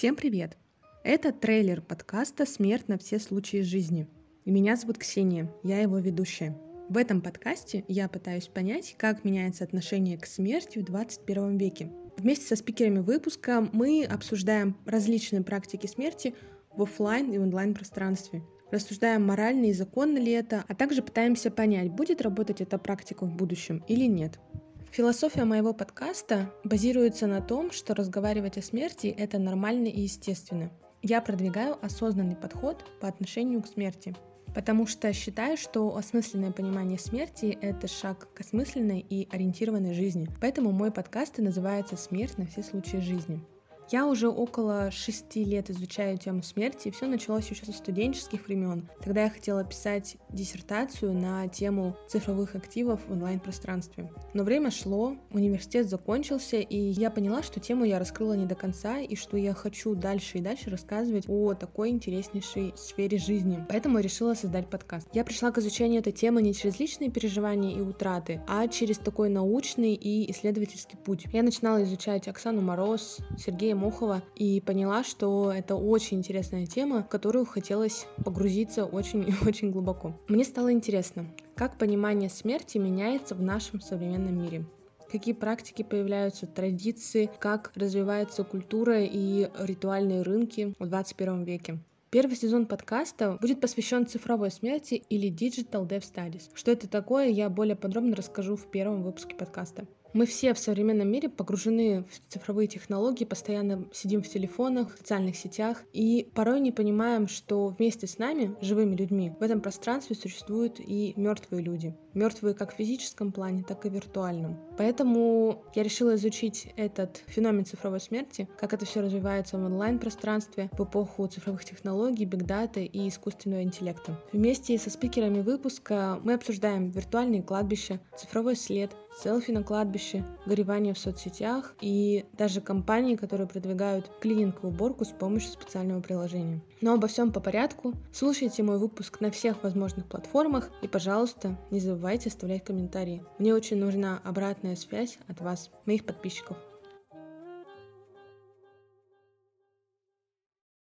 Всем привет! Это трейлер подкаста «Смерть на все случаи жизни». Меня зовут Ксения, я его ведущая. В этом подкасте я пытаюсь понять, как меняется отношение к смерти в 21 веке. Вместе со спикерами выпуска мы обсуждаем различные практики смерти в офлайн и онлайн пространстве. Рассуждаем, морально и законно ли это, а также пытаемся понять, будет работать эта практика в будущем или нет. Философия моего подкаста базируется на том, что разговаривать о смерти — это нормально и естественно. Я продвигаю осознанный подход по отношению к смерти, потому что считаю, что осмысленное понимание смерти — это шаг к осмысленной и ориентированной жизни. Поэтому мой подкаст и называется «Смерть на все случаи жизни». Я уже около шести лет изучаю тему смерти, и все началось еще со студенческих времен. Тогда я хотела писать диссертацию на тему цифровых активов в онлайн-пространстве. Но время шло, университет закончился, и я поняла, что тему я раскрыла не до конца, и что я хочу дальше и дальше рассказывать о такой интереснейшей сфере жизни. Поэтому решила создать подкаст. Я пришла к изучению этой темы не через личные переживания и утраты, а через такой научный и исследовательский путь. Я начинала изучать Оксану Мороз, Сергея Мохова и поняла, что это очень интересная тема, в которую хотелось погрузиться очень-очень глубоко. Мне стало интересно, как понимание смерти меняется в нашем современном мире какие практики появляются, традиции, как развивается культура и ритуальные рынки в 21 веке. Первый сезон подкаста будет посвящен цифровой смерти или Digital Dev Studies. Что это такое, я более подробно расскажу в первом выпуске подкаста. Мы все в современном мире погружены в цифровые технологии, постоянно сидим в телефонах, в социальных сетях и порой не понимаем, что вместе с нами, живыми людьми, в этом пространстве существуют и мертвые люди. Мертвые как в физическом плане, так и в виртуальном. Поэтому я решила изучить этот феномен цифровой смерти, как это все развивается в онлайн-пространстве в эпоху цифровых технологий, бигдата и искусственного интеллекта. Вместе со спикерами выпуска мы обсуждаем виртуальные кладбища, цифровой след, селфи на кладбище, горевание в соцсетях и даже компании, которые продвигают клининг и уборку с помощью специального приложения. Но обо всем по порядку. Слушайте мой выпуск на всех возможных платформах и, пожалуйста, не забывайте оставлять комментарии. Мне очень нужна обратная связь от вас, моих подписчиков.